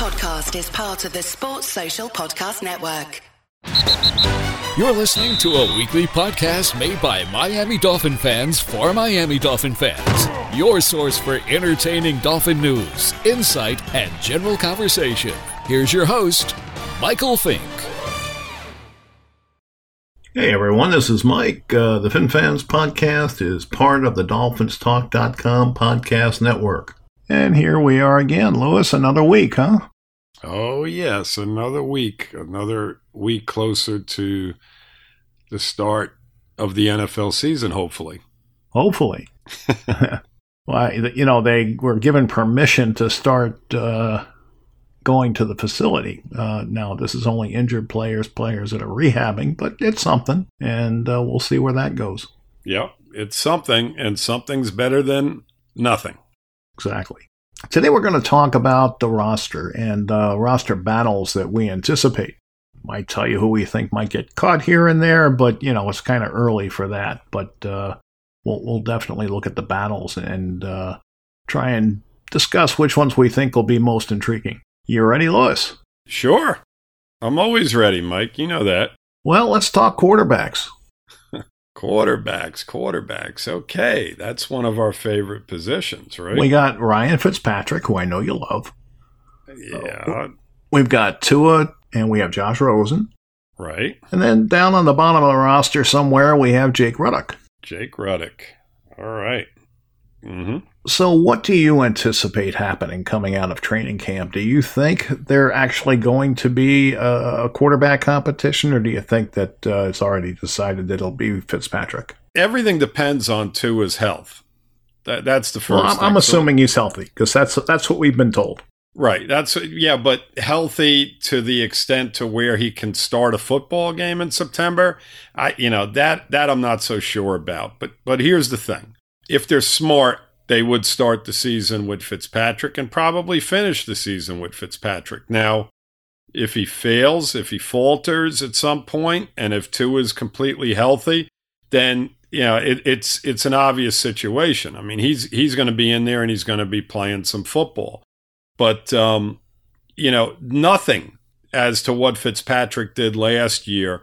podcast is part of the Sports Social Podcast Network. You're listening to a weekly podcast made by Miami Dolphin fans for Miami Dolphin fans. Your source for entertaining Dolphin news, insight, and general conversation. Here's your host, Michael Fink. Hey everyone, this is Mike. Uh, the FinFans podcast is part of the DolphinsTalk.com podcast network. And here we are again, Louis, another week, huh? Oh, yes, another week, another week closer to the start of the NFL season, hopefully. Hopefully. well, you know, they were given permission to start uh, going to the facility. Uh, now, this is only injured players, players that are rehabbing, but it's something, and uh, we'll see where that goes. Yep, it's something, and something's better than nothing. Exactly. Today, we're going to talk about the roster and uh, roster battles that we anticipate. Might tell you who we think might get caught here and there, but you know it's kind of early for that. But uh, we'll, we'll definitely look at the battles and uh, try and discuss which ones we think will be most intriguing. You ready, Louis? Sure. I'm always ready, Mike. You know that. Well, let's talk quarterbacks. Quarterbacks, quarterbacks. Okay, that's one of our favorite positions, right? We got Ryan Fitzpatrick, who I know you love. Yeah. Uh, we've got Tua, and we have Josh Rosen. Right. And then down on the bottom of the roster somewhere, we have Jake Rudock. Jake Rudock. All right. Mm-hmm. So, what do you anticipate happening coming out of training camp? Do you think they're actually going to be a, quarterback competition, or do you think that uh, it's already decided that it'll be Fitzpatrick? Everything depends on Tua's health. That, that's the first. Well, I'm, I'm assuming he's healthy because that's that's what we've been told. Right. That's yeah, but healthy to the extent to where he can start a football game in September. I you know that that I'm not so sure about. But but here's the thing: if they're smart, they would start the season with Fitzpatrick and probably finish the season with Fitzpatrick. Now, if he fails, if he falters at some point, and if Tua is completely healthy, then you know it, it's it's an obvious situation. I mean, he's he's going to be in there and he's going to be playing some football, but um, you know nothing as to what Fitzpatrick did last year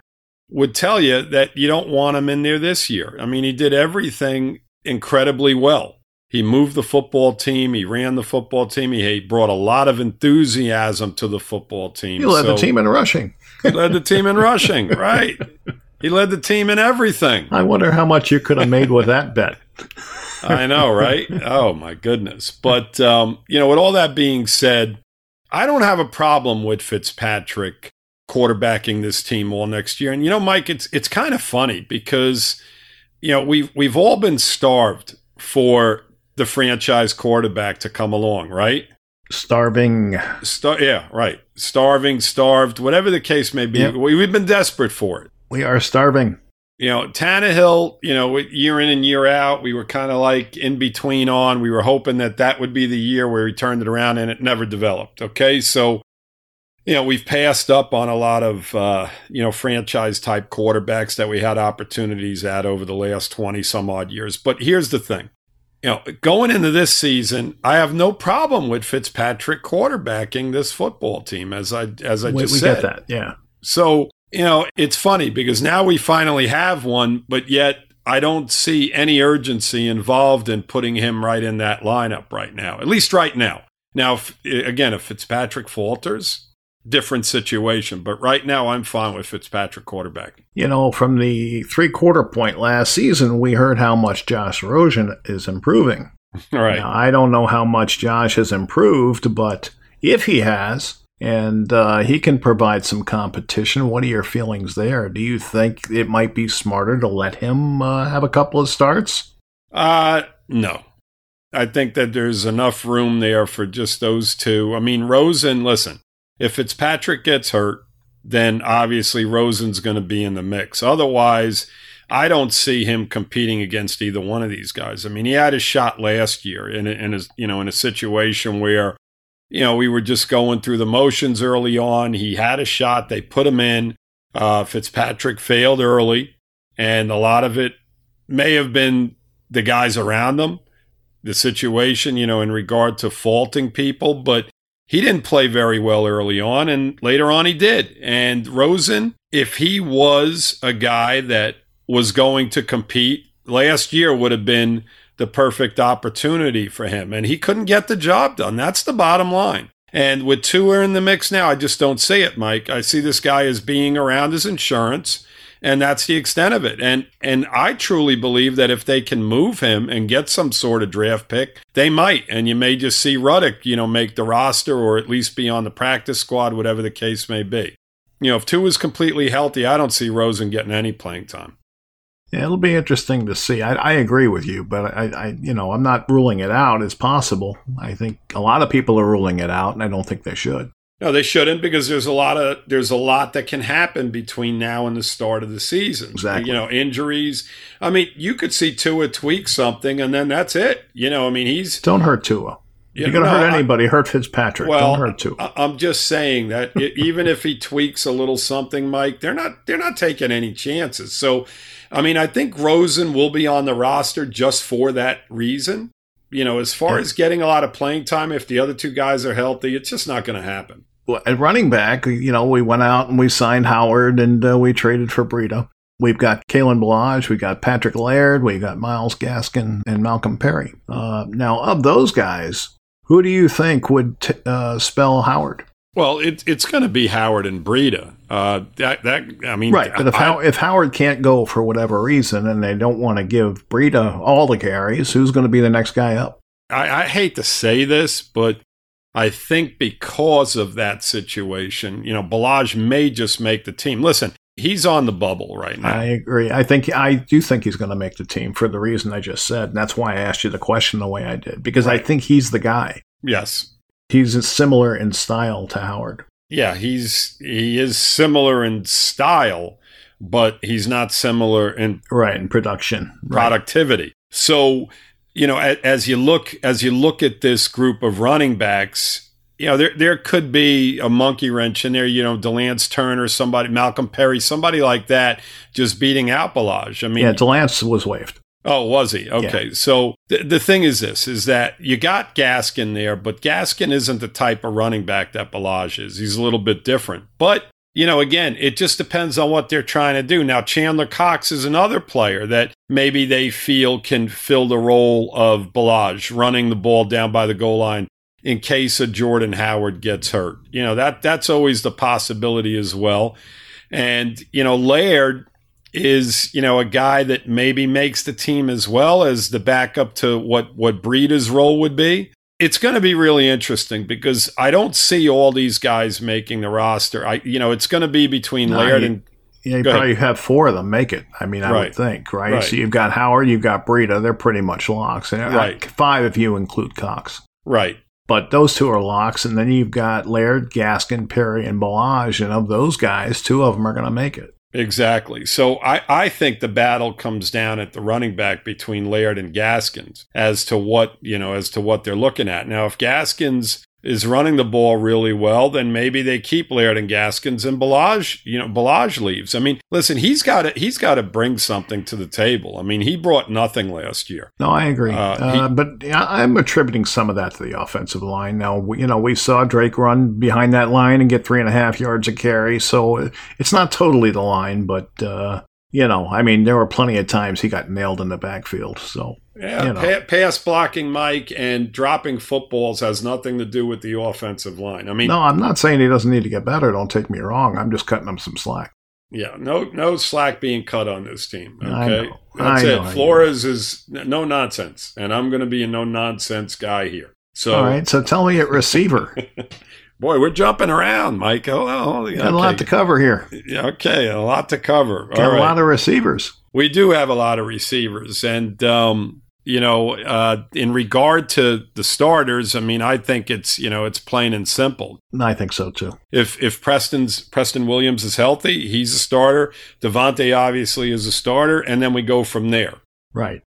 would tell you that you don't want him in there this year. I mean, he did everything incredibly well. He moved the football team. He ran the football team. He brought a lot of enthusiasm to the football team. He led so, the team in rushing. he led the team in rushing, right? He led the team in everything. I wonder how much you could have made with that bet. I know, right? Oh, my goodness. But, um, you know, with all that being said, I don't have a problem with Fitzpatrick quarterbacking this team all next year. And, you know, Mike, it's, it's kind of funny because, you know, we've, we've all been starved for the franchise quarterback to come along, right? Starving. Star- yeah, right. Starving, starved, whatever the case may be. Yep. We, have been desperate for it. We are starving. You know, Tannehill, you know, year in and year out, we were kind of like in between on. We were hoping that that would be the year where he turned it around and it never developed. Okay. So, you know, we've passed up on a lot of, uh, you know, franchise type quarterbacks that we had opportunities at over the last 20 some odd years. But here's the thing you know, going into this season, I have no problem with Fitzpatrick quarterbacking this football team, as I as I we, just we said. that, yeah. So you know, it's funny because now we finally have one, but yet I don't see any urgency involved in putting him right in that lineup right now. At least right now. Now, if, again, if Fitzpatrick falters, different situation. But right now, I'm fine with Fitzpatrick quarterback. You know, from the three quarter point last season, we heard how much Josh Rosen is improving. All right. Now, I don't know how much Josh has improved, but if he has, and uh, he can provide some competition. What are your feelings there? Do you think it might be smarter to let him uh, have a couple of starts? Uh, no. I think that there's enough room there for just those two. I mean, Rosen, listen, if Fitzpatrick gets hurt, then obviously Rosen's going to be in the mix. Otherwise, I don't see him competing against either one of these guys. I mean, he had his shot last year in a, in a, you know in a situation where you know we were just going through the motions early on. He had a shot. They put him in. Uh, Fitzpatrick failed early, and a lot of it may have been the guys around him, the situation, you know, in regard to faulting people, but he didn't play very well early on, and later on he did. And Rosen, if he was a guy that was going to compete, last year would have been the perfect opportunity for him. And he couldn't get the job done. That's the bottom line. And with Tua in the mix now, I just don't see it, Mike. I see this guy as being around his insurance, and that's the extent of it. And and I truly believe that if they can move him and get some sort of draft pick, they might. And you may just see Rudock, you know, make the roster or at least be on the practice squad, whatever the case may be. You know, if Tua is completely healthy, I don't see Rosen getting any playing time. Yeah, it'll be interesting to see. I, I agree with you, but I, I, you know, I'm not ruling it out as possible. I think a lot of people are ruling it out, and I don't think they should. No, they shouldn't because there's a lot of there's a lot that can happen between now and the start of the season. Exactly. You know, injuries. I mean, you could see Tua tweak something, and then that's it. You know, I mean, he's don't hurt Tua. You're going to no, hurt anybody. I, hurt Fitzpatrick. Well, Don't hurt Tua. I, am just saying that it, even if he tweaks a little something, Mike, they're not they're not taking any chances. So I mean, I think Rosen will be on the roster just for that reason. You know, as far as getting a lot of playing time, if the other two guys are healthy, it's just not going to happen. Well, at running back, you know, we went out and we signed Howard and uh, we traded for Breida. We've got Kalen Ballage, we've got Patrick Laird, we've got Myles Gaskin, and Malcolm Perry. Uh, now, of those guys, who do you think would t- uh, spell Howard? Well, it, it's going to be Howard and Breida. Uh, that that I mean, right. But if I, if Howard can't go for whatever reason, and they don't want to give Breida all the carries, who's going to be the next guy up? I, I hate to say this, but I think because of that situation, you know, Ballage may just make the team. Listen, he's on the bubble right now. I agree. I think I do think he's going to make the team for the reason I just said, and that's why I asked you the question the way I did because right. I think he's the guy. Yes, he's similar in style to Howard. Yeah, he's he is similar in style, but he's not similar in right in production productivity. Right. So you know, as, as, you look as you look at this group of running backs, you know, there there could be a monkey wrench in there. You know, De'Lance Turner, somebody, Malcolm Perry, somebody like that, just beating out Ballage. I mean, yeah, De'Lance was waived. Oh, was he? Okay. Yeah. So th- the thing is this is that you got Gaskin there, but Gaskin isn't the type of running back that Ballage is. He's a little bit different. But, you know, again, it just depends on what they're trying to do. Now, Chandler Cox is another player that maybe they feel can fill the role of Ballage, running the ball down by the goal line in case a Jordan Howard gets hurt. You know, that that's always the possibility as well. And, you know, Laird is you know a guy that maybe makes the team as well as the backup to what what Breida's role would be. It's going to be really interesting because I don't see all these guys making the roster. I you know it's going to be between no, Laird you, and yeah, you probably ahead. have four of them make it. I mean, I right. would think, right? right? So you've got Howard, you've got Breida. They're pretty much locks. And right. Five if you include Cox. Right. But those two are locks, and then you've got Laird, Gaskin, Perry, and Ballage, and of those guys, two of them are going to make it. Exactly. So I, I think the battle comes down at the running back between Laird and Gaskins as to what, you know, as to what they're looking at. Now, if Gaskins is running the ball really well, then maybe they keep Laird and Gaskins and Ballage, you know, Ballage leaves. I mean, listen, he's got to he's got to bring something to the table. I mean, he brought nothing last year. No, I agree. Uh, he, uh, but I'm attributing some of that to the offensive line. Now, you know, we saw Drake run behind that line and get three and a half yards a carry, so it's not totally the line, but uh, you know, I mean, there were plenty of times he got nailed in the backfield. So yeah, you know. pa- pass blocking Mike and dropping footballs has nothing to do with the offensive line. I mean, no, I'm not saying he doesn't need to get better. Don't take me wrong. I'm just cutting him some slack. Yeah, no, no slack being cut on this team. Okay, that's it. Flores is no nonsense, and I'm going to be a no nonsense guy here. So, all right. So tell me at receiver. Boy, we're jumping around, Mike. Oh, oh okay. Got a lot to cover here. Yeah, okay, a lot to cover. Got a lot of receivers. We do have a lot of receivers, and um, you know, uh, in regard to the starters, I mean, I think it's you know it's plain and simple. I think so too. If if Preston's Preston Williams is healthy, he's a starter. DeVante obviously is a starter, and then we go from there. Right.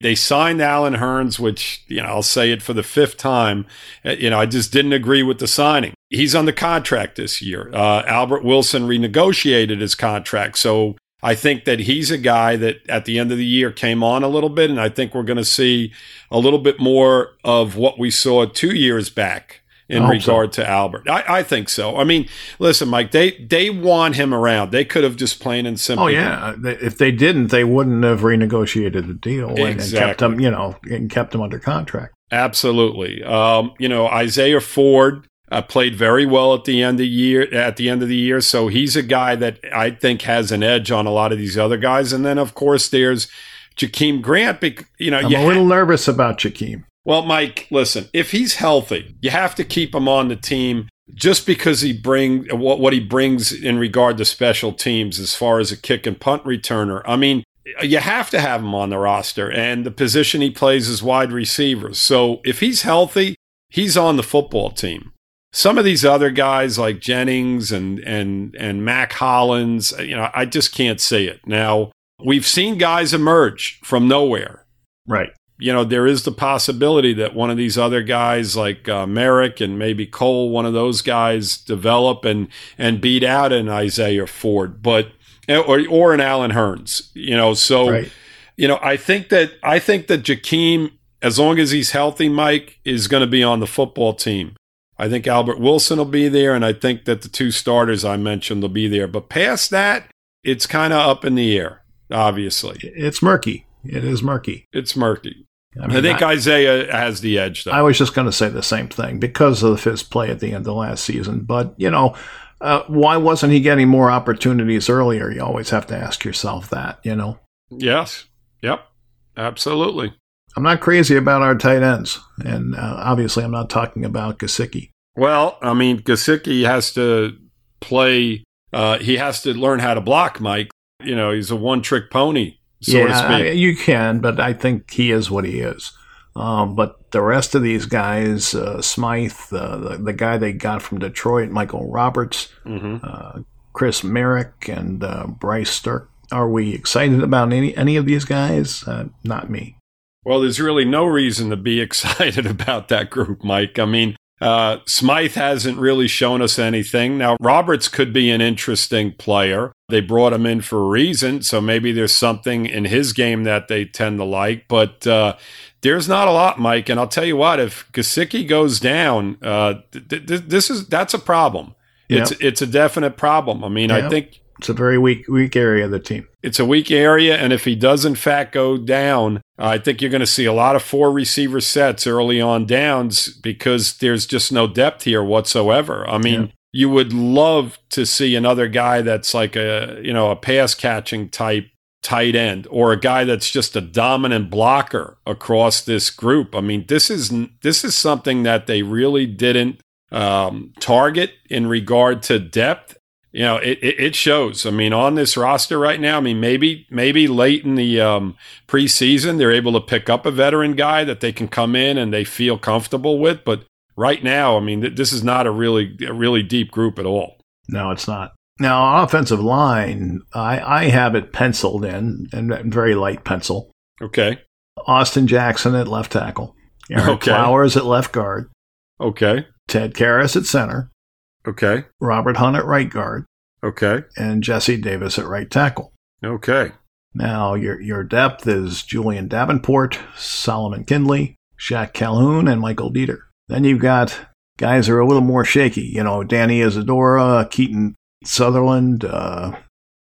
They signed Allen Hurns, which, you know, I'll say it for the fifth time. Uh, you know, I just didn't agree with the signing. He's on the contract this year. Uh, Albert Wilson renegotiated his contract. So I think that he's a guy that at the end of the year came on a little bit. And I think we're going to see a little bit more of what we saw two years back in regard so. to Albert. I, I, think so. I mean, listen, Mike, they they want him around. They could have just plain and simple. Oh yeah, if they didn't, they wouldn't have renegotiated the deal exactly. and, and kept him, you know, and kept him under contract. Absolutely. Um, you know, Isaiah Ford uh, played very well at the end of the year. At the end of the year, so he's a guy that I think has an edge on a lot of these other guys. And then, of course, there's Jakeem Grant. You know, I'm a little ha- nervous about Jakeem. Well, Mike, listen, if he's healthy, you have to keep him on the team just because he bring what, what he brings in regard to special teams as far as a kick and punt returner. I mean, you have to have him on the roster and the position he plays is wide receiver. So if he's healthy, he's on the football team. Some of these other guys like Jennings and and and Mack Hollins, you know, I just can't see it. Now, we've seen guys emerge from nowhere. Right you know, there is the possibility that one of these other guys, like uh, Merritt and maybe Cole, one of those guys, develop and and beat out an Isaiah Ford, but or or an Allen Hurns. You know, so right. you know, I think that I think that Jakeem, as long as he's healthy, Mike is going to be on the football team. I think Albert Wilson will be there, and I think that the two starters I mentioned will be there. But past that, it's kind of up in the air. Obviously, it's murky. It is murky. It's murky. I, mean, I think I, Isaiah has the edge, though. I was just going to say the same thing because of his play at the end of last season. But, you know, uh, why wasn't he getting more opportunities earlier? You always have to ask yourself that, you know? Yes. Yep. Absolutely. I'm not crazy about our tight ends. And uh, obviously, I'm not talking about Gesicki. Well, I mean, Gesicki has to play, uh, he has to learn how to block, Mike. You know, he's a one trick pony so yeah, you can, but I think he is what he is. Um, but the rest of these guys, uh, Smythe, uh, the, the guy they got from Detroit, Michael Roberts, mm-hmm. uh, Chris Myarick, and uh, Bryce Sterk, are we excited about any any of these guys? Uh, not me. Well, there's really no reason to be excited about that group, Mike. I mean, uh, Smythe hasn't really shown us anything. Now, Roberts could be an interesting player. They brought him in for a reason, so maybe there's something in his game that they tend to like. But uh, there's not a lot, Mike. And I'll tell you what: if Gesicki goes down, uh, th- th- this is that's a problem. Yep. It's it's a definite problem. I mean, yep. I think it's a very weak weak area of the team. It's a weak area, and if he does in fact go down, I think you're going to see a lot of four receiver sets early on downs because there's just no depth here whatsoever. I mean, yeah. you would love to see another guy that's like a you know a pass catching type tight end or a guy that's just a dominant blocker across this group. I mean, this is this is something that they really didn't um, target in regard to depth you know, it, it, it, shows. I mean, on this roster right now, I mean, maybe maybe late in the um, preseason they're able to pick up a veteran guy that they can come in and they feel comfortable with. But right now, I mean, th- this is not a really a really deep group at all. No, it's not. Now, offensive line, I, I have it penciled in and very light pencil. Okay. Austin Jackson at left tackle. Ereck okay. Flowers at left guard. Okay. Ted Karras at center. Okay. Robert Hunt at right guard. Okay. And Jesse Davis at right tackle. Okay. Now, your, your depth is Julian Davenport, Solomon Kindley, Shaq Calhoun, and Michael Deiter. Then you've got guys that are a little more shaky. You know, Danny Isidora, Keaton Sutherland, uh,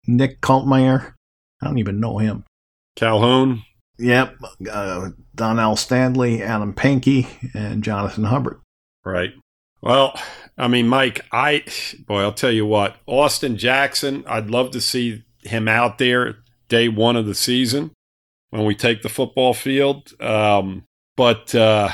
Nick Kaltmeyer. I don't even know him. Calhoun. Yep. Uh, Donell Stanley, Adam Pankey, and Jonathan Hubbard. Right. Well, I mean, Mike, I boy, I'll tell you what, Austin Jackson, I'd love to see him out there day one of the season when we take the football field. Um, but uh,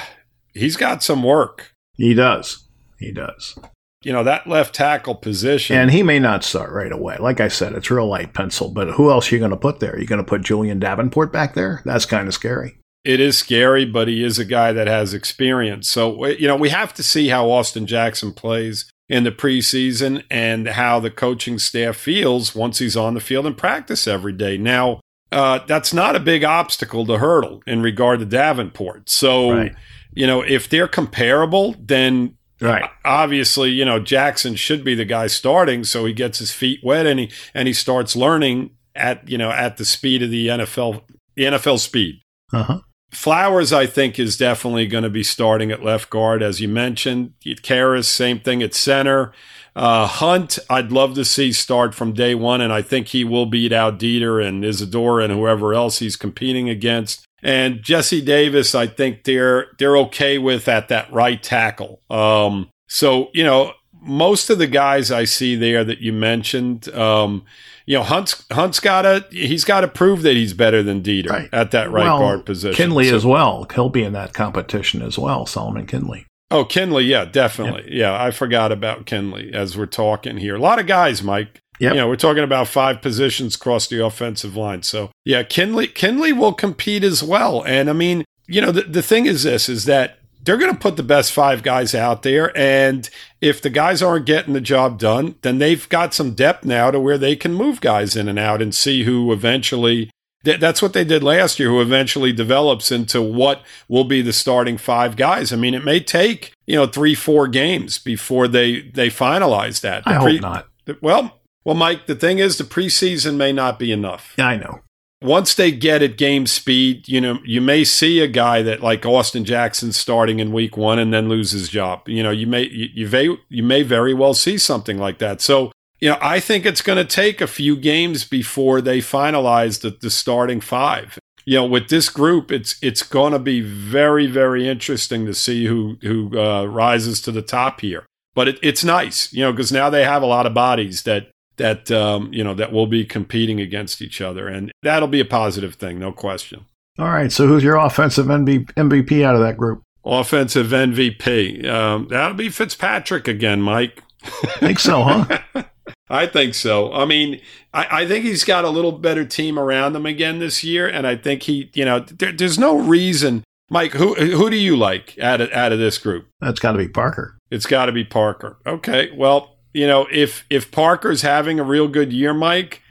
he's got some work. He does. He does. You know, that left tackle position. And he may not start right away. Like I said, it's real light pencil, but who else are you going to put there? Are you going to put Julian Davenport back there? That's kind of scary it is scary, but he is a guy that has experience. So, you know, we have to see how Austin Jackson plays in the preseason and how the coaching staff feels once he's on the field and practice every day. Now, uh, that's not a big obstacle to hurdle in regard to Davenport. So, right. you know, if they're comparable, then Right. Obviously, you know, Jackson should be the guy starting so he gets his feet wet and he and he starts learning at, you know, at the speed of the NFL the NFL speed. Uh-huh. Flowers, I think, is definitely going to be starting at left guard, as you mentioned. Karras, same thing at center. Uh, Hunt, I'd love to see start from day one, and I think he will beat out Deiter and Isidora and whoever else he's competing against. And Jesse Davis, I think they're they're okay with at that right tackle. Um, so you know, most of the guys I see there that you mentioned, um, you know, Hunt's Hunt's got to he's got to prove that he's better than Deiter right. at that right well, guard position. Kindley so, as well. He'll be in that competition as well. Solomon Kindley. Oh, Kindley, yeah, definitely. Yep. Yeah, I forgot about Kindley as we're talking here. A lot of guys, Mike. Yeah, You know, we're talking about five positions across the offensive line. So yeah, Kindley Kindley will compete as well. And I mean, you know, the, the thing is this is that they're going to put the best five guys out there. And if the guys aren't getting the job done, then they've got some depth now to where they can move guys in and out and see who eventually. That's what they did last year, who eventually develops into what will be the starting five guys. I mean, it may take, you know, three, four games before they, they finalize that. The I pre- hope not. Well, well, Mike, the thing is, the preseason may not be enough. I know once they get at game speed, you know, you may see a guy that like Austin Jackson starting in week one and then lose his job. You know, you may you, you may you may very well see something like that. So, you know, I think it's going to take a few games before they finalize the, the starting five. You know, with this group, it's it's going to be very very interesting to see who who uh, rises to the top here. But it, it's nice, you know, because now they have a lot of bodies that that um, you know that will be competing against each other, and that'll be a positive thing, no question. All right. So who's your offensive MVP out of that group? Offensive MVP. Um, that'll be Fitzpatrick again, Mike. I think so, huh? I think so. I mean, I, I, think he's got a little better team around him again this year, and I think he, you know, there, there's no reason. Mike, who who do you like out of out of this group? That's got to be Parker. It's got to be Parker. Okay, well, you know, if if Parker's having a real good year, Mike,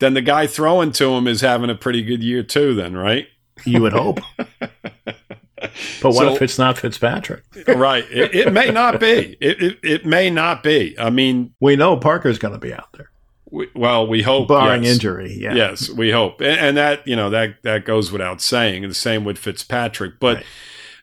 then the guy throwing to him is having a pretty good year too. Then, right? You would hope. But what so, if it's not Fitzpatrick? right. It, it, may not be. It, it, it, may not be. I mean, we know Parker's going to be out there. We, well, we hope, barring yes. injury. Yeah. Yes, we hope, and, and, that you know that that goes without saying. The same with Fitzpatrick, but. Right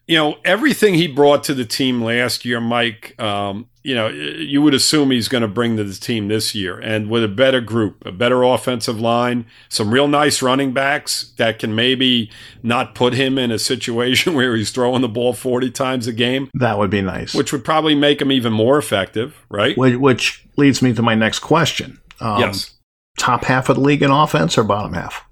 you know, everything he brought to the team last year, Mike, um, you know, you would assume he's going to bring to the team this year. And with a better group, a better offensive line, some real nice running backs that can maybe not put him in a situation where he's throwing the ball 40 times a game. That would be nice. Which would probably make him even more effective, right? Which leads me to my next question. Um, yes. Top half of the league in offense or bottom half?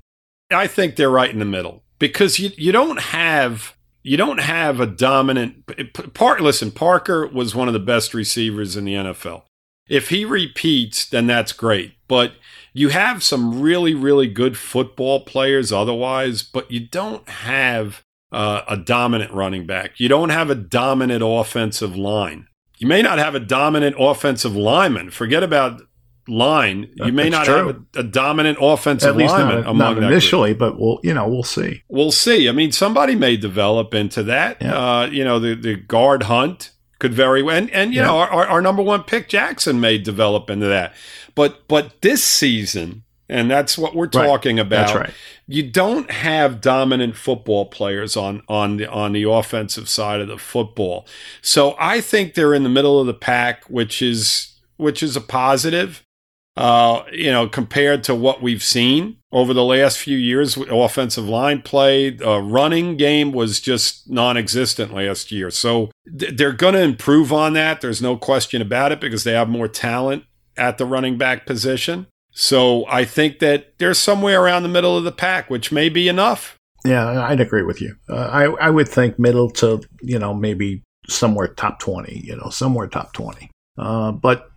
I think they're right in the middle because you, you don't have you don't have a dominant part. Listen, Parker was one of the best receivers in the NFL. If he repeats, then that's great. But you have some really, really good football players otherwise, but you don't have uh, a dominant running back. You don't have a dominant offensive line. You may not have a dominant offensive lineman. Forget about line, you may not true. have a, a, dominant offensive lineman not, among not initially, but we'll you know we'll see. We'll see. I mean, somebody may develop into that. Yeah. Uh, you know, the the guard hunt could very well, and and you yeah. know our, our number one pick Jackson may develop into that. But but this season, and that's what we're talking right. about. Right. You don't have dominant football players on on the on the offensive side of the football. So I think they're in the middle of the pack, which is which is a positive. Uh, you know, compared to what we've seen over the last few years, offensive line play, uh, running game was just non-existent last year. So th- they're going to improve on that. There's no question about it because they have more talent at the running back position. So I think that they're somewhere around the middle of the pack, which may be enough. Yeah, I'd agree with you. Uh, I I would think middle to you know maybe somewhere top twenty. You know, somewhere top twenty. Uh, but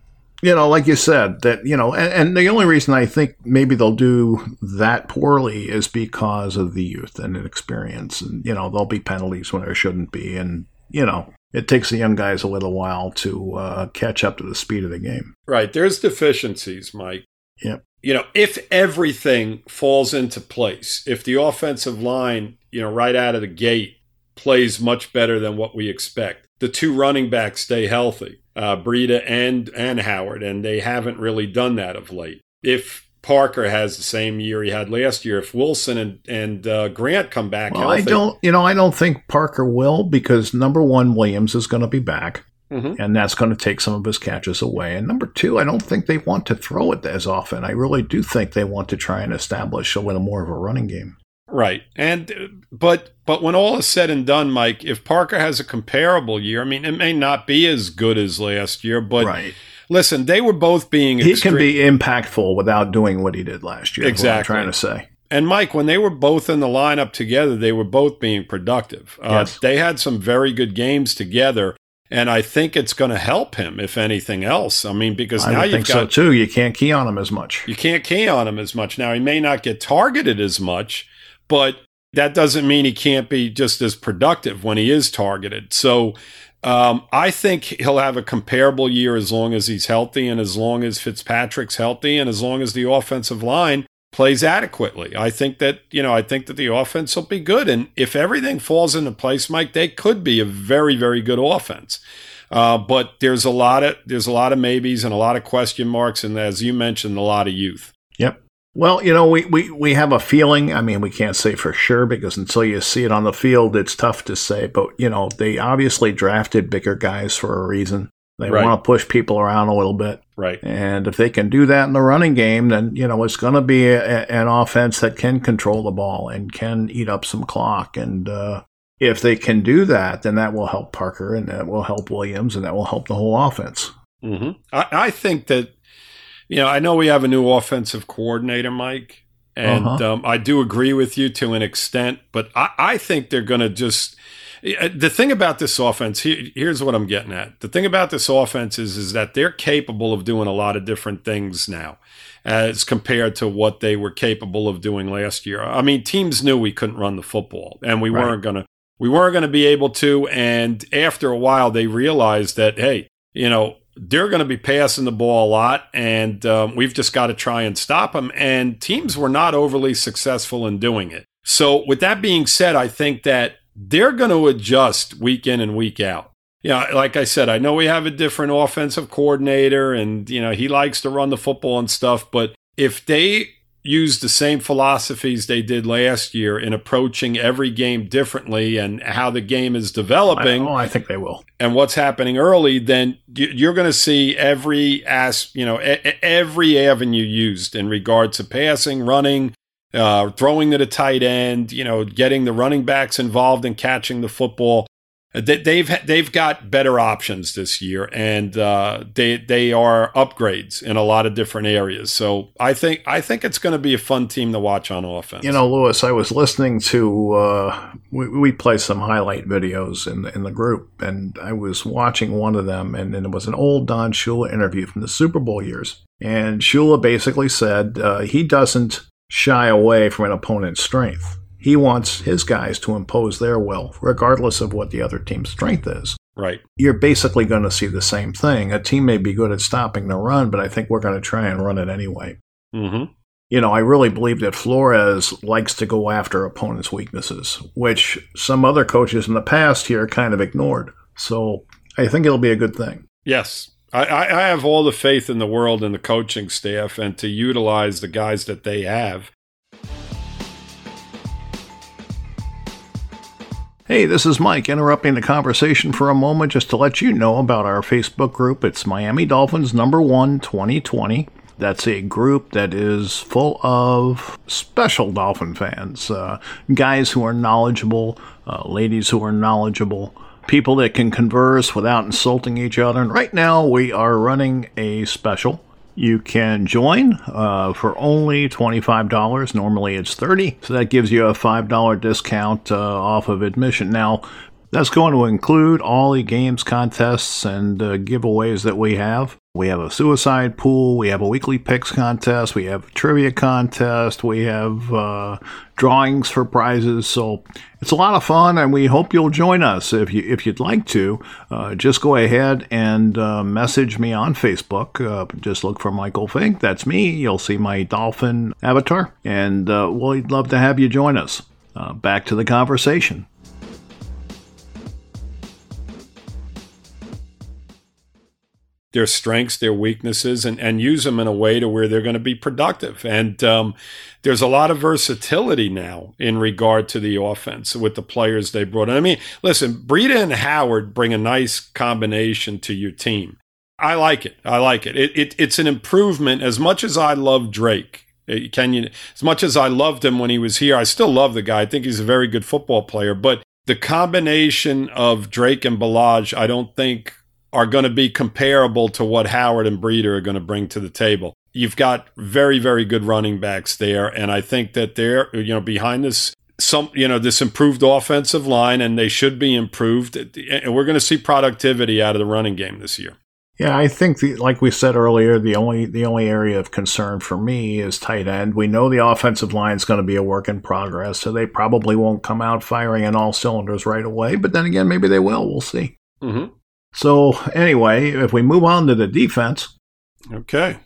you know, like you said, that, you know, and, and, the only reason I think maybe they'll do that poorly is because of the youth and inexperience. And, you know, there'll be penalties when there shouldn't be. And, you know, it takes the young guys a little while to uh, catch up to the speed of the game. Right. There's deficiencies, Mike. Yep. You know, if everything falls into place, if the offensive line, you know, right out of the gate plays much better than what we expect, the two running backs stay healthy uh, Breida and and Howard, and they haven't really done that of late. If Parker has the same year he had last year, if Wilson and and uh, Grant come back, Well, I don't, you know, I don't think Parker will because number one, Williams is going to be back, Mhm. and that's going to take some of his catches away. And number two, I don't think they want to throw it as often. I really do think they want to try and establish a little more of a running game. Right. And uh, but but when all is said and done, Mike, if Parker has a comparable year, I mean, it may not be as good as last year, but right. listen, they were both being He extreme- can be impactful without doing what he did last year. is what I'm Exactly. trying to say. And Mike, when they were both in the lineup together, they were both being productive. Uh, Yes. They had some very good games together, and I think it's going to help him, if anything else. I mean, because I now you've think so got too. You can't key on him as much. you can't key on him as much. Now he may not get targeted as much, but that doesn't mean he can't be just as productive when he is targeted. So um, I think he'll have a comparable year as long as he's healthy and as long as Fitzpatrick's healthy and as long as the offensive line plays adequately. I think that, you know, I think that the offense will be good. And if everything falls into place, Mike, they could be a very, very good offense. Uh, but there's a lot of there's a lot of maybes and a lot of question marks, and as you mentioned, a lot of youth. Well, you know, we, we, we have a feeling. I mean, we can't say for sure because until you see it on the field, it's tough to say. But, you know, they obviously drafted bigger guys for a reason. They Right. want to push people around a little bit. Right. And if they can do that in the running game, then, you know, it's going to be a, an offense that can control the ball and can eat up some clock. And uh, if they can do that, then that will help Parker and that will help Williams and that will help the whole offense. hmm I, I think that, you know, I know we have a new offensive coordinator, Mike, and Uh-huh. um, I do agree with you to an extent, but I, I think they're going to just. uh, The thing about this offense, here, here's what I'm getting at. The thing about this offense is, is that they're capable of doing a lot of different things now as compared to what they were capable of doing last year. I mean, teams knew we couldn't run the football and we Right. weren't going to we weren't going to be able to and after a while they realized that hey, you know, they're going to be passing the ball a lot, and um, we've just got to try and stop them. And teams were not overly successful in doing it. So, with that being said, I think that they're going to adjust week in and week out. Yeah, like I said, I know we have a different offensive coordinator, and you know he likes to run the football and stuff. But if they use the same philosophies they did last year in approaching every game differently and how the game is developing, oh, I think they will. and what's happening early, then you- you're going to see every as you know every avenue used in regards to passing, running, uh, throwing to the tight end. You know, getting the running backs involved in catching the football. They- They've they've got better options this year, and uh, they they are upgrades in a lot of different areas. So I think I think it's going to be a fun team to watch on offense. You know, Louis, I was listening to uh, we, we play some highlight videos in the, in the group, and I was watching one of them, and, and it was an old Don Shula interview from the Super Bowl years, and Shula basically said uh, he doesn't shy away from an opponent's strength. He wants his guys to impose their will, regardless of what the other team's strength is. right? You're basically going to see the same thing. A team may be good at stopping the run, but I think we're going to try and run it anyway Mm-hmm. you know, I really believe that Flores likes to go after opponents' weaknesses, which some other coaches in the past here kind of ignored. So I think it'll be a good thing. Yes. I, I I have all the faith in the world in the coaching staff and to utilize the guys that they have. Hey, this is Mike interrupting the conversation for a moment just to let you know about our Facebook group. It's Miami Dolphins number one 2020. That's a group that is full of special Dolphin fans, uh, guys who are knowledgeable, uh, ladies who are knowledgeable, people that can converse without insulting each other. And right now we are running a special. You can join uh, for only $25. Normally it's 30 so that gives you a $5 discount uh, off of admission. Now, that's going to include all the games, contests, and uh, giveaways that we have. We have a suicide pool. We have a weekly picks contest. We have a trivia contest. We have uh, drawings for prizes. So it's a lot of fun, and we hope you'll join us. If you if you'd like to, uh, just go ahead and uh, message me on Facebook. Uh, just look for Michael Fink. That's me. You'll see my dolphin avatar, and uh, we'd love to have you join us. Back to the conversation. Their strengths, their weaknesses, and, and use them in a way to where they're going to be productive. And um, there's a lot of versatility now in regard to the offense with the players they brought in. I mean, listen, Breida and Howard bring a nice combination to your team. I like it. I like it. it, it it's an improvement. As much as I love Drake, eh, Kenyan, as much as I loved him when he was here, I still love the guy. I think he's a very good football player. But the combination of Drake and Ballage, I don't think are going to be comparable to what Howard and Breida are going to bring to the table. You've got very, very good running backs there, and I think that they're you know behind this some you know this improved offensive line, and they should be improved. And we're going to see productivity out of the running game this year. Yeah, I think the, like we said earlier, the only the only area of concern for me is tight end. We know the offensive line is going to be a work in progress, so they probably won't come out firing on all cylinders right away. But then again, maybe they will. We'll see. Mm-hmm. So anyway, if we move on to the defense, okay,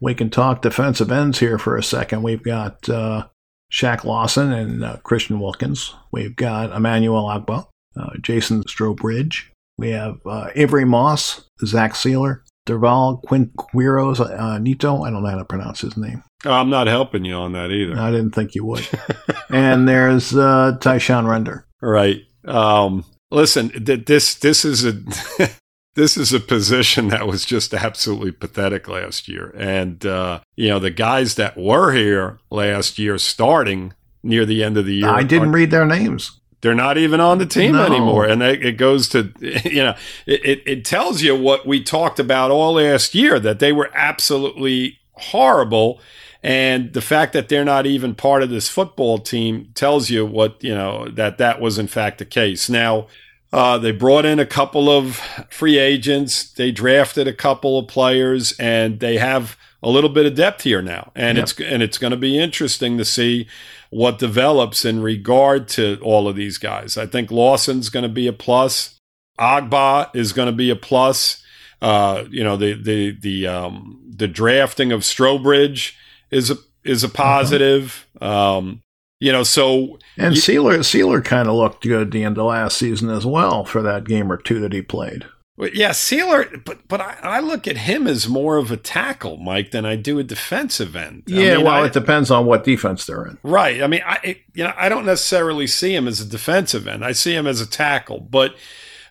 we can talk defensive ends here for a second. We've got uh, Shaq Lawson and uh, Christian Wilkins. We've got Emmanuel Ogbah, uh, Jason Strowbridge. We have uh, Avery Moss, Zach Sieler, Derval Quinquiros uh, Nito. I don't know how to pronounce his name. Oh, I'm not helping you on that either. I didn't think you would. and there's uh, Tyshun Render. Right. Um, listen, this this is a this is a position that was just absolutely pathetic last year, and uh, you know the guys that were here last year starting near the end of the year. I didn't read their names. They're not even on the team no. anymore, and it goes to you know it, it tells you what we talked about all last year that they were absolutely horrible and the fact that they're not even part of this football team tells you what, you know, that that was in fact the case. Now, uh, they brought in a couple of free agents. They drafted a couple of players, and they have a little bit of depth here now. And yep. it's and it's going to be interesting to see what develops in regard to all of these guys. I think Lawson's going to be a plus. Ogbah is going to be a plus. Uh, you know the the the um, the drafting of Strowbridge is a is a positive. Um, you know, so and you, Sieler Sieler kind of looked good the end of last season as well for that game or two that he played. Yeah, Sieler, but but I, I, look at him as more of a tackle, Mike, than I do a defensive end. Yeah, I mean, well, I, it depends on what defense they're in. Right. I mean, I you know I don't necessarily see him as a defensive end. I see him as a tackle, but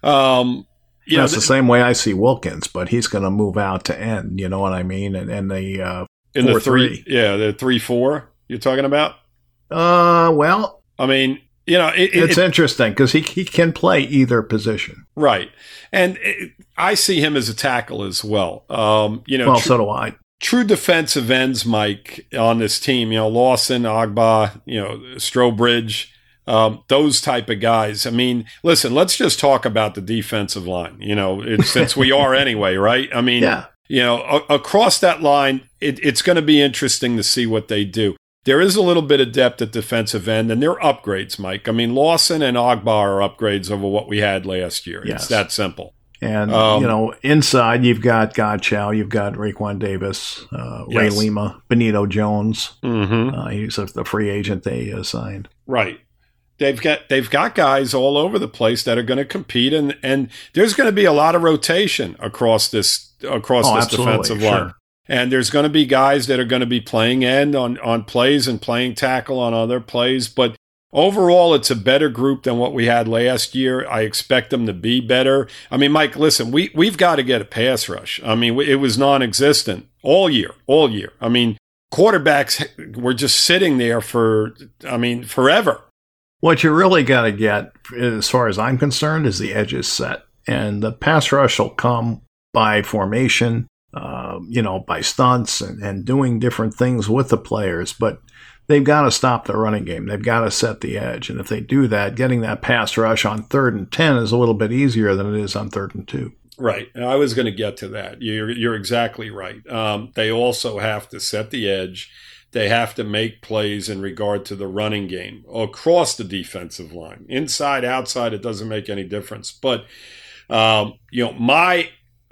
um, you That's know, the same way I see Wilkins, but he's going to move out to end. You know what I mean? And and the uh, in the three, three, yeah, the three four you're talking about. Uh, well, I mean, you know, it, it's it, interesting because he he can play either position, right? And it, I see him as a tackle as well. Um, you know, well, tr- so do I. True defensive ends, Mike, on this team. You know, Lawson, Ogbah, you know, Strowbridge. Um, those type of guys. I mean, listen, let's just talk about the defensive line. You know, since we are anyway, right? I mean, yeah you know, a- across that line, it, it's going to be interesting to see what they do. There is a little bit of depth at defensive end, and they're upgrades, Mike. I mean, Lawson and Ogbah are upgrades over what we had last year. Yes. It's that simple. And, um, you know, inside you've got Godchaux, you've got Raekwon Davis, uh, Ray yes. Lima, Benito Jones. Mm-hmm. Uh, he's a, the free agent they assigned. Right. They've got they've got guys all over the place that are going to compete, and and there's going to be a lot of rotation across this across oh, this defensive line. And there's going to be guys that are going to be playing end on, on plays and playing tackle on other plays. But overall, it's a better group than what we had last year. I expect them to be better. I mean, Mike, listen, we, we've got to get a pass rush. I mean, it was non existent all year, all year. I mean, quarterbacks were just sitting there for, I mean, forever. What you really got to get, as far as I'm concerned, is the edges set. And the pass rush will come by formation, uh, you know, by stunts and, and doing different things with the players. But they've got to stop the running game. They've got to set the edge. And if they do that, getting that pass rush on third and 10 is a little bit easier than it is on third and two. Right. I was going to get to that. You're, you're exactly right. Um, they also have to set the edge. They have to make plays in regard to the running game across the defensive line. Inside, outside, it doesn't make any difference. But, um, you know, my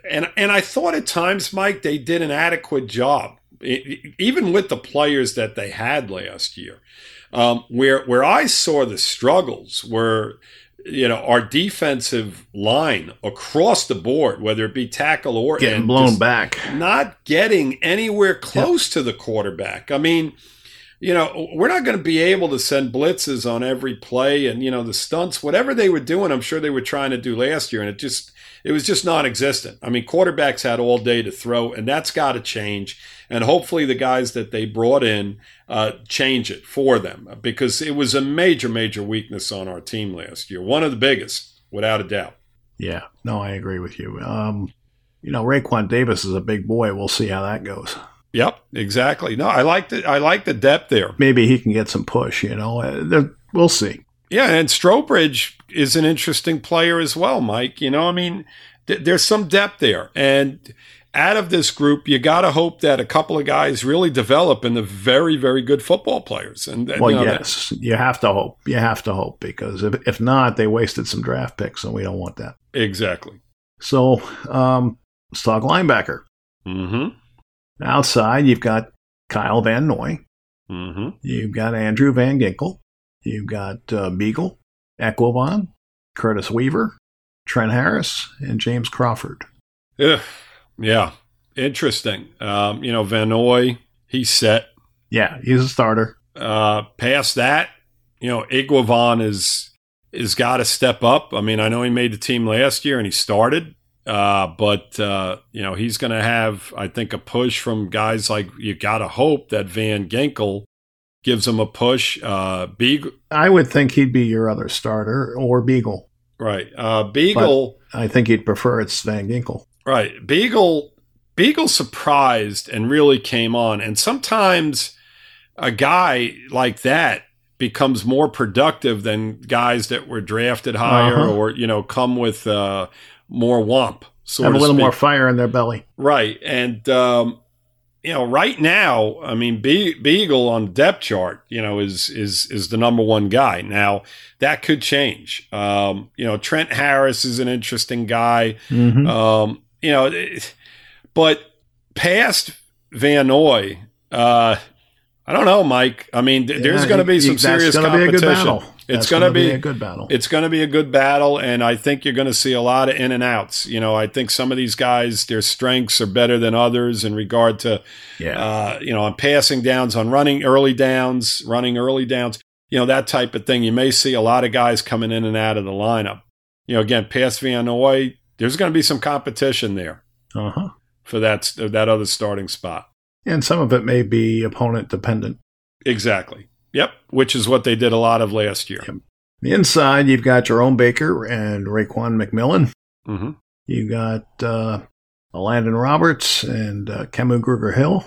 and and I thought at times, Mike, they did an adequate job, it, even with the players that they had last year. Um, where where I saw the struggles were you know, our defensive line across the board, whether it be tackle or Getting end, blown back. not getting anywhere close to the quarterback. I mean, you know, we're not going to be able to send blitzes on every play and, you know, the stunts, whatever they were doing, I'm sure they were trying to do last year. And it just, it was just non existent. I mean, quarterbacks had all day to throw, and that's got to change. And hopefully the guys that they brought in uh, change it for them because it was a major, major weakness on our team last year. One of the biggest, without a doubt. Yeah, no, I agree with you. Um, you know, Raekwon Davis is a big boy. We'll see how that goes. Yep, exactly. No, I like the I like the depth there. Maybe he can get some push. You know, uh, we'll see. Yeah, and Strowbridge is an interesting player as well, Mike. You know, I mean, th- there's some depth there, and out of this group, you got to hope that a couple of guys really develop into very, very good football players. And well, you know, yes, you have to hope. You have to hope because if if not, they wasted some draft picks, and we don't want that. Exactly. So, um, let's talk linebacker. Mm-hmm. Outside, you've got Kyle Van Noy. Mm-hmm. You've got Andrew Van Ginkel. You've got uh, Biegel, Equivon, Curtis Weaver, Trent Harris, and James Crawford. Yeah, yeah, interesting. Um, you know, Van Noy, he's set. Yeah, he's a starter. Uh, past that, you know, Iguavon is is got to step up. I mean, I know he made the team last year and he started, uh, but uh, you know he's going to have, I think, a push from guys like you got to hope that Van Ginkel gives him a push. Uh, Biegel, I would think he'd be your other starter or Biegel. Right, uh, Biegel. But I think he'd prefer it's Van Ginkel. Right, Biegel. Biegel surprised and really came on, and sometimes a guy like that becomes more productive than guys that were drafted higher uh-huh. or you know come with uh, more womp. So have a little speak. more fire in their belly, right? And um, you know, right now, I mean, Be- Biegel on the depth chart, you know, is is is the number one guy. Now that could change. Um, you know, Trent Harris is an interesting guy. Mm-hmm. Um, you know, but past Van Noy, uh, I don't know, Mike. I mean, th- Yeah, there's going to be some serious gonna be a good competition. battle. It's going to gonna be, a good battle. It's going to be a good battle, and I think you're going to see a lot of in and outs. You know, I think some of these guys, their strengths are better than others in regard to, yeah, uh, you know, on passing downs, on running early downs, running early downs, you know, that type of thing. You may see a lot of guys coming in and out of the lineup. You know, again, past Van Noy, there's going to be some competition there uh huh. for that that other starting spot. And some of it may be opponent dependent. Exactly. Yep. Which is what they did a lot of last year. Yep. The inside, you've got Jerome Baker and Raekwon McMillan. hmm You got uh, Landon Roberts and uh, Kamu Grugier-Hill,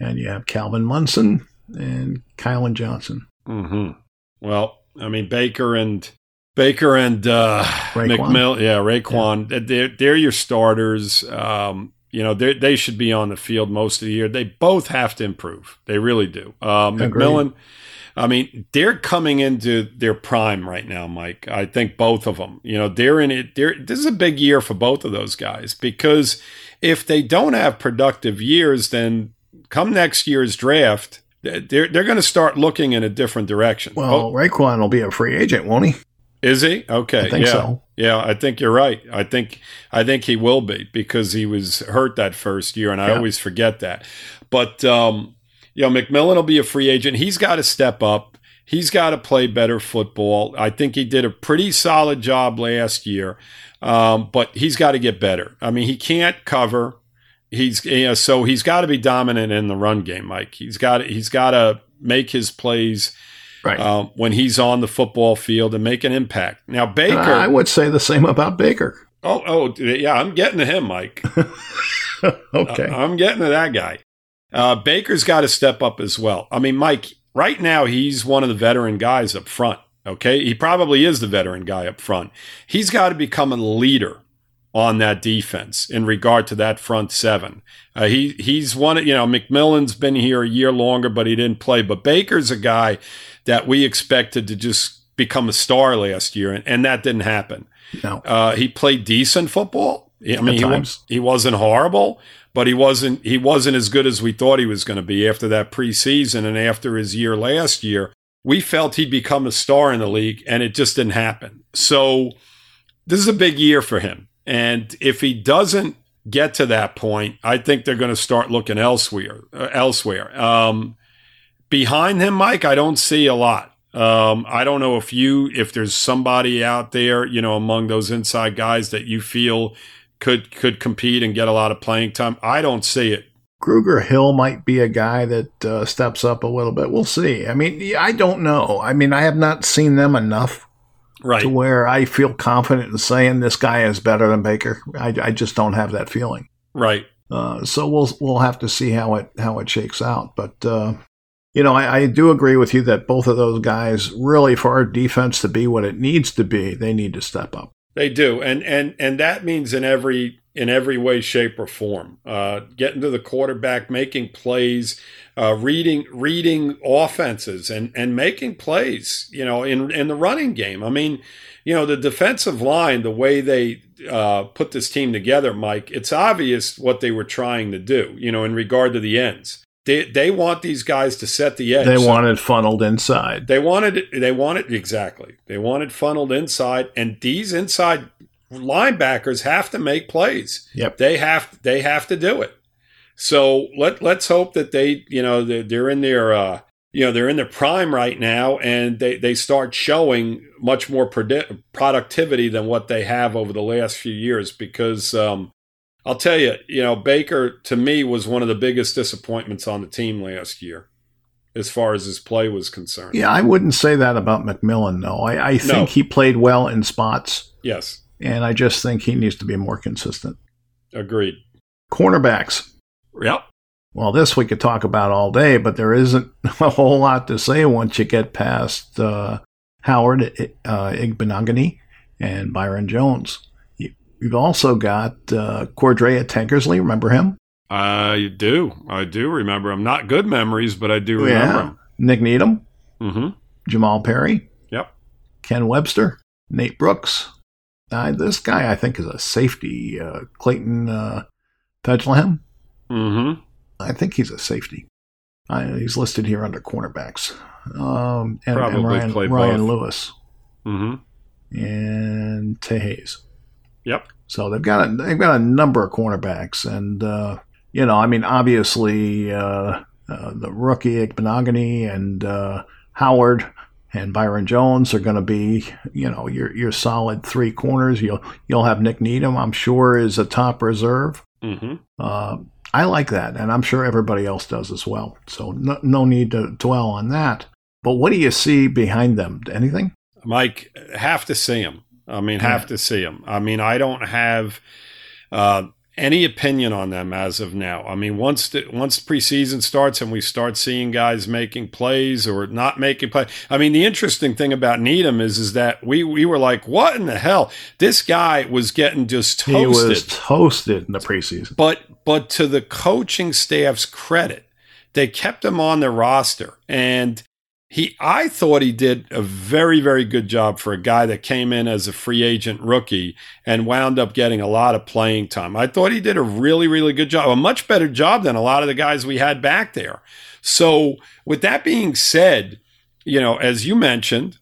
and you have Calvin Munson and Kylan Johnson. hmm Well, I mean Baker and Baker and uh, Raekwon. McMill, yeah, Raekwon. They're they're your starters. Um, you know, they they should be on the field most of the year. They both have to improve. They really do. Um, McMillan. I mean, they're coming into their prime right now, Mike. I think both of them. You know, they're in it. They're, this is a big year for both of those guys because if they don't have productive years, then come next year's draft, they're they're going to start looking in a different direction. Well, Oh, Raekwon will be a free agent, won't he? Is he? Okay, I think yeah, so. yeah. I think you're right. I think I think he will be because he was hurt that first year, and I Yeah. always forget that. But um, you know, McMillan will be a free agent. He's got to step up. He's got to play better football. I think he did a pretty solid job last year, um, but he's got to get better. I mean, he can't cover. He's you know, so he's got to be dominant in the run game, Mike. He's got he's got to make his plays Right. um, when he's on the football field and make an impact. Now Baker, I would say the same about Baker. oh oh yeah, I'm getting to him, Mike. okay. I- I'm getting to that guy. Uh, Baker's got to step up as well. I mean, Mike, right now he's one of the veteran guys up front. Okay, he probably is the veteran guy up front. He's got to become a leader on that defense in regard to that front seven. Uh, he he's one. of- You know, McMillan's been here a year longer, but he didn't play. But Baker's a guy that we expected to just become a star last year, and, and that didn't happen. no. Uh, he played decent football. I mean, he, wa- times. he wasn't horrible, but he wasn't he wasn't as good as we thought he was going to be after that preseason and after his year last year. we felt he'd become a star in the league, and it just didn't happen. So this is a big year for him. And if he doesn't get to that point, I think they're going to start looking elsewhere. Uh, elsewhere, um, behind him, Mike, I don't see a lot. Um, I don't know if you, if there's somebody out there, you know, among those inside guys that you feel could could compete and get a lot of playing time. I don't see it. Grugier Hill might be a guy that uh, steps up a little bit. We'll see. I mean, I don't know. I mean, I have not seen them enough right. to where I feel confident in saying this guy is better than Baker. I, I just don't have that feeling. Right. Uh, so we'll we'll have to see how it how it shakes out. But uh, you know, I, I, do agree with you that both of those guys really, for our defense to be what it needs to be, they need to step up. They do, and and and that means in every in every way, shape, or form. Uh, getting to the quarterback, making plays, uh, reading reading offenses, and and making plays. You know, in in the running game. I mean, you know, the defensive line, the way they uh, put this team together, Mike. It's obvious what they were trying to do. You know, in regard to the ends. They, they want these guys to set the edge. They wanted funneled inside. They wanted they wanted exactly. They wanted funneled inside, and these inside linebackers have to make plays. Yep. They have they have to do it. So let let's hope that they you know they're, they're in their uh, you know they're in their prime right now, and they they start showing much more produ- productivity than what they have over the last few years because um, I'll tell you, you know, Baker to me was one of the biggest disappointments on the team last year as far as his play was concerned. Yeah, I wouldn't say that about McMillan, though. I, I think No. he played well in spots, Yes, and I just think he needs to be more consistent. agreed. Cornerbacks. Yep. Well, this we could talk about all day, but there isn't a whole lot to say once you get past uh, Howard uh, Igbinoghene and Byron Jones. You- You've also got uh, Cordrea Tankersley. Remember him? I do. I do remember him. Not good memories, but I do remember him. Nick Needham. Mm-hmm. Jamal Perry, Yep. Ken Webster, Nate Brooks. Uh, this guy, I think, is a safety. Uh, Clayton uh, Fejedelem. Mm-hmm. I think he's a safety. Uh, he's listed here under cornerbacks. Um, and, and Probably Ryan, played Ryan both. Lewis Mm-hmm. and Tae Hayes. Yep. So they've got a, they've got a number of cornerbacks, and uh, you know, I mean, obviously uh, uh, the rookie Igbinoghene and uh, Howard and Byron Jones are going to be, you know, your your solid three corners. You'll you'll have Nick Needham, I'm sure, is a top reserve. Mm-hmm. I like that, and I'm sure everybody else does as well. So no, no need to dwell on that. But what do you see behind them? Anything? Mike, have to see them. I mean, have Yeah. to see them. I mean, I don't have uh, any opinion on them as of now. I mean, once the, once preseason starts and we start seeing guys making plays or not making plays. I mean, the interesting thing about Needham is is that we we were like, what in the hell? This guy was getting just He was toasted in the preseason. But but to the coaching staff's credit, they kept him on the roster and he I thought he did a very very good job for a guy that came in as a free agent rookie and wound up getting a lot of playing time. I thought he did a really really good job, a much better job than a lot of the guys we had back there. So with that being said, you know, as you mentioned,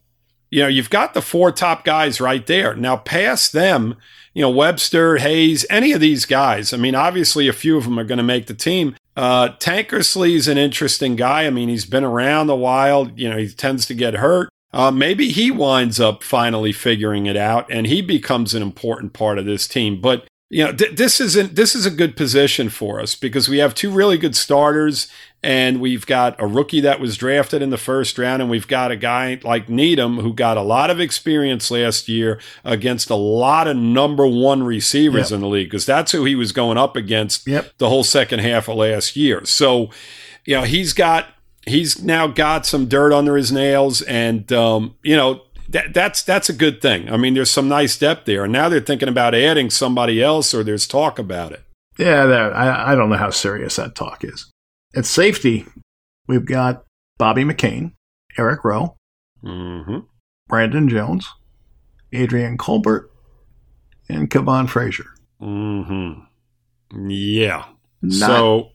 you know, you've got the four top guys right there. Now past them, you know, Webster, Hayes, any of these guys. I mean, obviously a few of them are going to make the team. Uh, is an interesting guy. I mean, he's been around a while. You know, he tends to get hurt. Uh, maybe he winds up finally figuring it out, and he becomes an important part of this team. But you know, th- this isn't this is a good position for us because we have two really good starters, and we've got a rookie that was drafted in the first round, and we've got a guy like Needham who got a lot of experience last year against a lot of number one receivers Yep. in the league because that's who he was going up against Yep. the whole second half of last year. So, you know, he's got he's now got some dirt under his nails, and um, you know that that's that's a good thing. I mean, there's some nice depth there, and now they're thinking about adding somebody else, or there's talk about it. Yeah, that, I, I don't know how serious that talk is. At safety, we've got Bobby McCain, Eric Rowe, Mm-hmm. Brandon Jones, Adrian Colbert, and Kavon Frazier. Mm-hmm. Yeah. Not so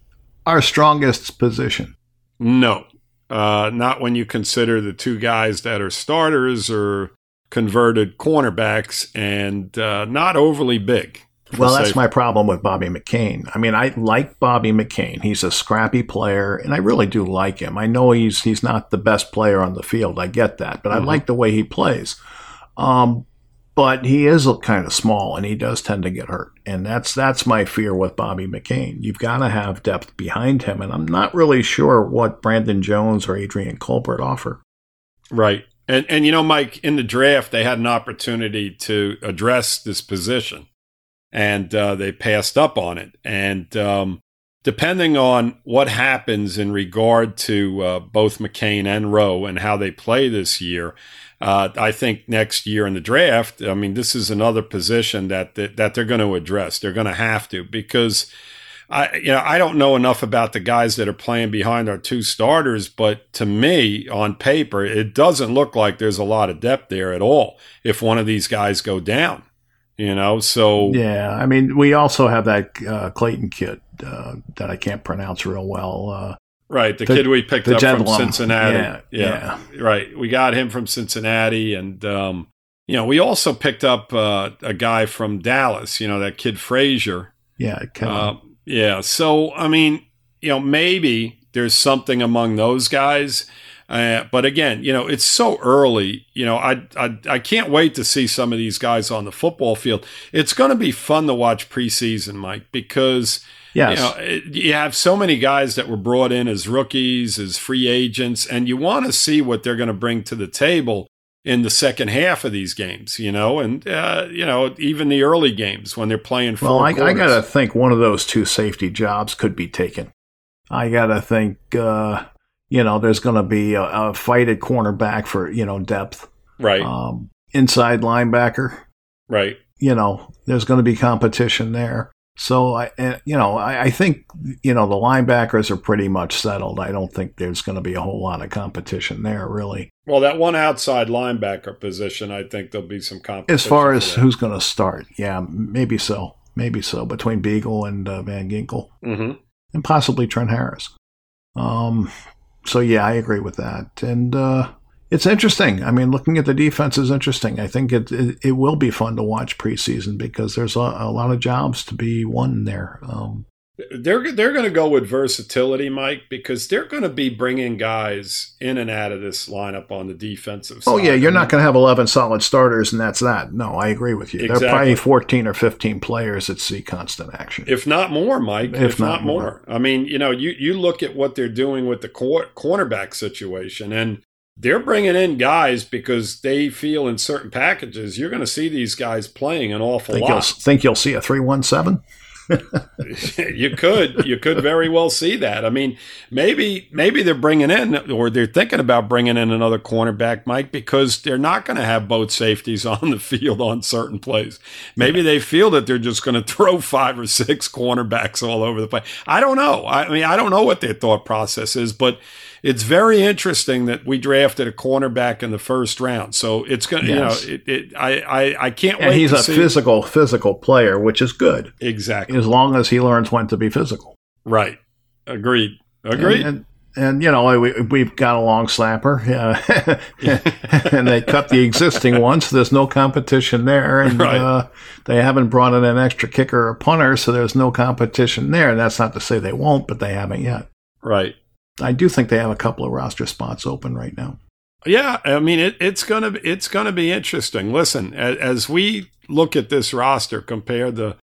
our strongest position. no, Uh, not when you consider the two guys that are starters or converted cornerbacks and uh, not overly big. Well, that's my problem with Bobby McCain. I mean, I like Bobby McCain. He's a scrappy player, and I really do like him. I know he's he's not the best player on the field. I get that, but mm-hmm. I like the way he plays. Um, but he is kind of small, and he does tend to get hurt, and that's that's my fear with Bobby McCain. You've got to have depth behind him, and I'm not really sure what Brandon Jones or Adrian Colbert offer. Right. And and you know, Mike, in the draft, they had an opportunity to address this position, and uh, they passed up on it. And um, depending on what happens in regard to uh, both McCain and Rowe and how they play this year, uh, I think next year in the draft, I mean, this is another position that that, that they're going to address. They're going to have to because I you know I don't know enough about the guys that are playing behind our two starters, but to me, on paper, it doesn't look like there's a lot of depth there at all. If one of these guys go down, you know, so yeah. I mean, we also have that uh, Clayton kid uh, that I can't pronounce real well. Uh, right, the, the, kid we picked up from Cincinnati. Yeah, yeah, yeah, right. We got him from Cincinnati, and um, you know, we also picked up uh, a guy from Dallas. You know, that kid Frazier. Yeah, yeah. So, I mean, you know, maybe there's something among those guys. Uh, but again, you know, it's so early. You know, I, I I can't wait to see some of these guys on the football field. It's going to be fun to watch preseason, Mike, because yes. you know you have so many guys that were brought in as rookies, as free agents, and you want to see what they're going to bring to the table in the second half of these games, you know, and uh, you know even the early games when they're playing. Well, I, I got to think one of those two safety jobs could be taken. I got to think, uh, you know, there's going to be a, a, fight at cornerback for you know depth, right? Um, inside linebacker, right? You know, there's going to be competition there. So I, you know, I, I, think you know the linebackers are pretty much settled. I don't think there's going to be a whole lot of competition there, really. Well, that one outside linebacker position, I think there'll be some competition. As far as who's going to start, yeah, maybe so, maybe so between Biegel and uh, Van Ginkel, mm-hmm. and possibly Trent Harris. Um, so yeah, I agree with that, and uh, it's interesting. I mean, looking at the defense is interesting. I think it it, it will be fun to watch preseason because there's a, a lot of jobs to be won there. Um, they're they're going to go with versatility, Mike, because they're going to be bringing guys in and out of this lineup on the defensive. Side. Oh yeah, you're not going to have 11 solid starters, and that's that. No, I agree with you. Exactly. There are probably 14 or 15 players that see constant action, if not more, Mike. If, if not, not more. more. I mean, you know, you you look at what they're doing with the cor- cornerback situation, and they're bringing in guys because they feel in certain packages you're going to see these guys playing an awful think lot. You'll, think you'll see a three one seven? you could you could very well see that. I mean, maybe maybe they're bringing in or they're thinking about bringing in another cornerback, Mike, because they're not going to have both safeties on the field on certain plays. Maybe they feel that they're just going to throw five or six cornerbacks all over the place. I don't know. I mean, I don't know what their thought process is, but it's very interesting that we drafted a cornerback in the first round. So it's going to, yes. you know, it, it, I, I, I can't and wait. he's a see. physical, physical player, which is good. Exactly. As long as he learns when to be physical. Right. Agreed. Agreed. And, and, and you know we, we've got a long slapper, uh, and they cut the existing one, so there's no competition there, and right. uh, they haven't brought in an extra kicker or punter, so there's no competition there. That's not to say they won't, but they haven't yet. Right. I do think they have a couple of roster spots open right now. Yeah, I mean it, it's gonna it's gonna be interesting. Listen, as, as we look at this roster compared to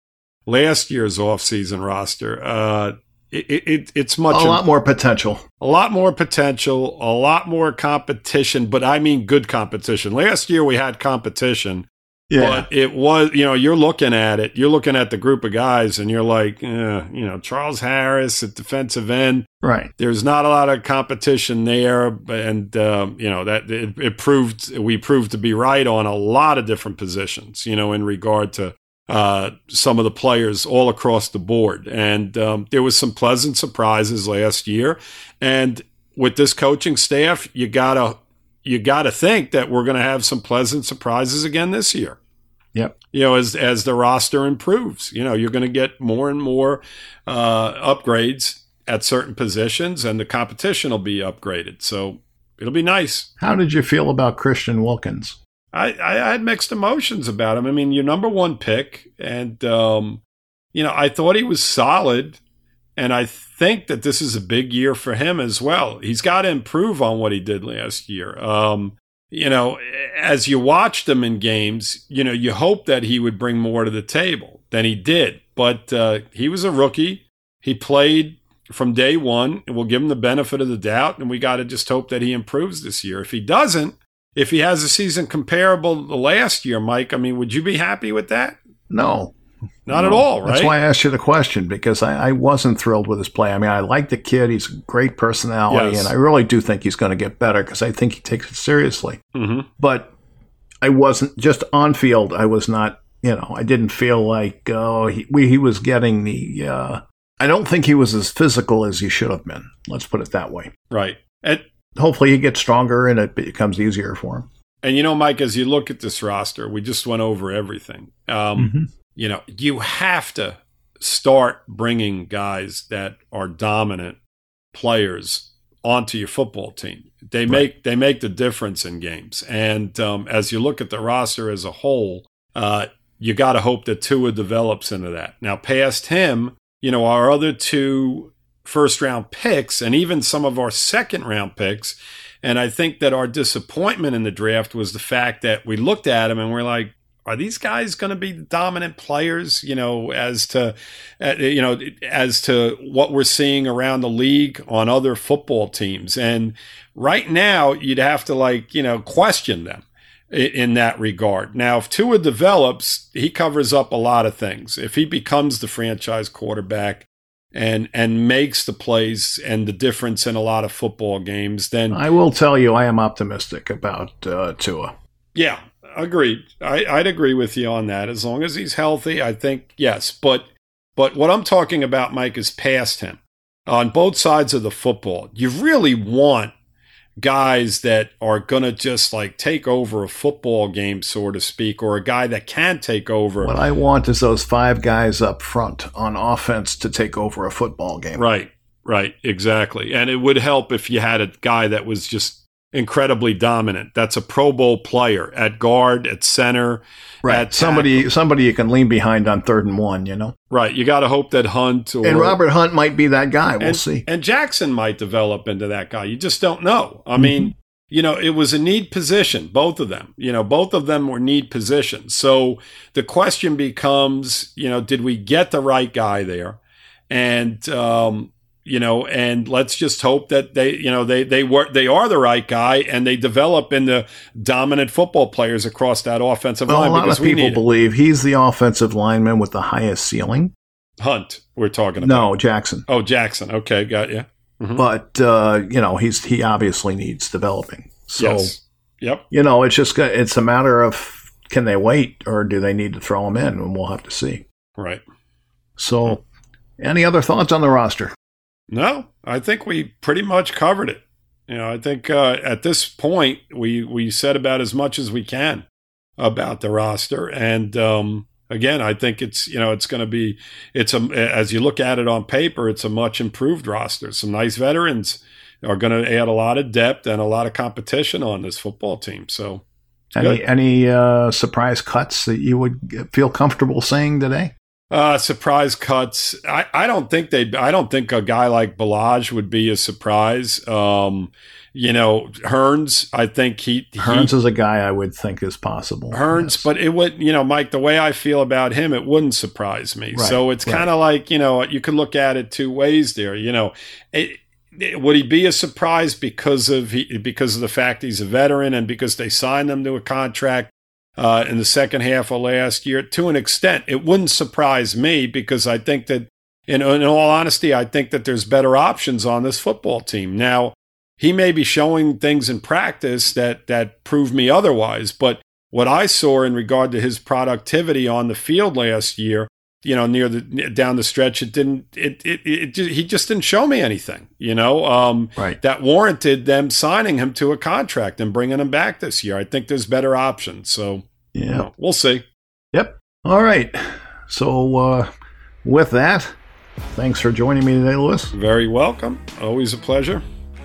last year's offseason roster, uh, it, it, it's much a lot more potential. A lot more potential, a lot more competition, but I mean good competition. Last year we had competition, yeah. But it was, you know, you're looking at it, you're looking at the group of guys and you're like, eh, you know, Charles Harris at defensive end. Right. There's not a lot of competition there. And, um, you know, that it, it, proved, we proved to be right on a lot of different positions, you know, in regard to uh, some of the players all across the board. And um, there was some pleasant surprises last year. And with this coaching staff, you got to you got to think that we're going to have some pleasant surprises again this year. Yep. You know, as as the roster improves, you know, you're going to get more and more uh, upgrades at certain positions, and the competition will be upgraded. So it'll be nice. How did you feel about Christian Wilkins? I, I had mixed emotions about him. I mean, your number one pick, and um, you know, I thought he was solid, and I think that this is a big year for him as well. He's got to improve on what he did last year. Um, you know, as you watched him in games, you know, you hope that he would bring more to the table than he did. But uh, he was a rookie. He played from day one, and we'll give him the benefit of the doubt. And we got to just hope that he improves this year. If he doesn't, if he has a season comparable to last year, Mike, I mean, would you be happy with that? No. Not no. at all, right? That's why I asked you the question because I, I, wasn't thrilled with his play. I mean, I like the kid; he's a great personality, yes. and I really do think he's going to get better because I think he takes it seriously. Mm-hmm. But I wasn't just on field. I was not, you know, I didn't feel like oh he we, he was getting the. Uh, I don't think he was as physical as he should have been. Let's put it that way. Right. And hopefully he gets stronger and it becomes easier for him. And you know, Mike, as you look at this roster, we just went over everything. Um, mm-hmm. You know, you have to start bringing guys that are dominant players onto your football team. They right. make they make the difference in games. And um, as you look at the roster as a whole, uh, you got to hope that Tua develops into that. Now, past him, you know, our other two first round picks and even some of our second round picks. And I think that our disappointment in the draft was the fact that we looked at them and we're like, are these guys going to be dominant players you know as to uh, you know as to what we're seeing around the league on other football teams and right now you'd have to like you know question them in that regard. Now, if Tua develops, he covers up a lot of things. If he becomes the franchise quarterback, and and makes the plays and the difference in a lot of football games, then I will tell you I am optimistic about uh, Tua. Yeah, agreed. I, I'd agree with you on that. As long as he's healthy, I think yes. But but what I'm talking about, Mike, is past him on both sides of the football. You really want guys that are going to just like take over a football game, so to speak, or a guy that can take over. What I want is those five guys up front on offense to take over a football game. Right, right, exactly. And it would help if you had a guy that was just incredibly dominant. That's a Pro Bowl player at guard, at center, right. somebody somebody you can lean behind on third and one. You know, right. You got to hope that Hunt or, and Robert Hunt might be that guy. We'll and, see. And Jackson might develop into that guy. You just don't know. I mm-hmm. mean. You know, it was a need position, both of them. You know, both of them were need positions. So the question becomes, you know, did we get the right guy there? And um, you know, and let's just hope that they, you know, they they were they are the right guy and they develop into dominant football players across that offensive well, line. A lot of people believe he's the offensive lineman with the highest ceiling. Hunt, we're talking about. No, Jackson. Oh, Jackson. Okay, got you. Mm-hmm. But uh, you know, he's he obviously needs developing. So, yes. yep. You know, it's just it's a matter of can they wait or do they need to throw him in, and we'll have to see. Right. So, any other thoughts on the roster? No, I think we pretty much covered it. You know, I think uh, at this point we we said about as much as we can about the roster, and um, again, I think it's you know it's going to be it's a as you look at it on paper, it's a much improved roster. Some nice veterans are going to add a lot of depth and a lot of competition on this football team. So, any good. any uh, surprise cuts that you would feel comfortable saying today? Uh, surprise cuts. I, I don't think they. I don't think a guy like Ballage would be a surprise. Um, you know, Hurns. I think he, he Hurns is a guy I would think is possible. Hurns, yes. but it would. You know, Mike. The way I feel about him, it wouldn't surprise me. Right, so it's right. kind of like you know, you could look at it two ways. There, you know, it, it, would he be a surprise because of he, because of the fact he's a veteran and because they signed him to a contract uh, in the second half of last year. To an extent, it wouldn't surprise me because I think that, in, in all honesty, I think that there's better options on this football team. Now, he may be showing things in practice that that prove me otherwise, but what I saw in regard to his productivity on the field last year, you know, near the down the stretch, it didn't. It it, it, it he just didn't show me anything. You know, um, right. that warranted them signing him to a contract and bringing him back this year. I think there's better options. So yeah. we'll see. Yep. All right. So, uh, with that, Thanks for joining me today, Louis. Very welcome. Always a pleasure.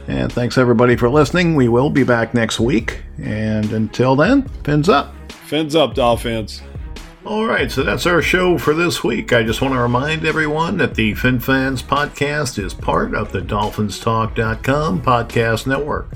And thanks everybody for listening. We will be back next week. And until then, fins up. Fins up, Dolphins. All right, so that's our show for this week. I just want to remind everyone that the FinFans podcast is part of the DolphinsTalk.com podcast network.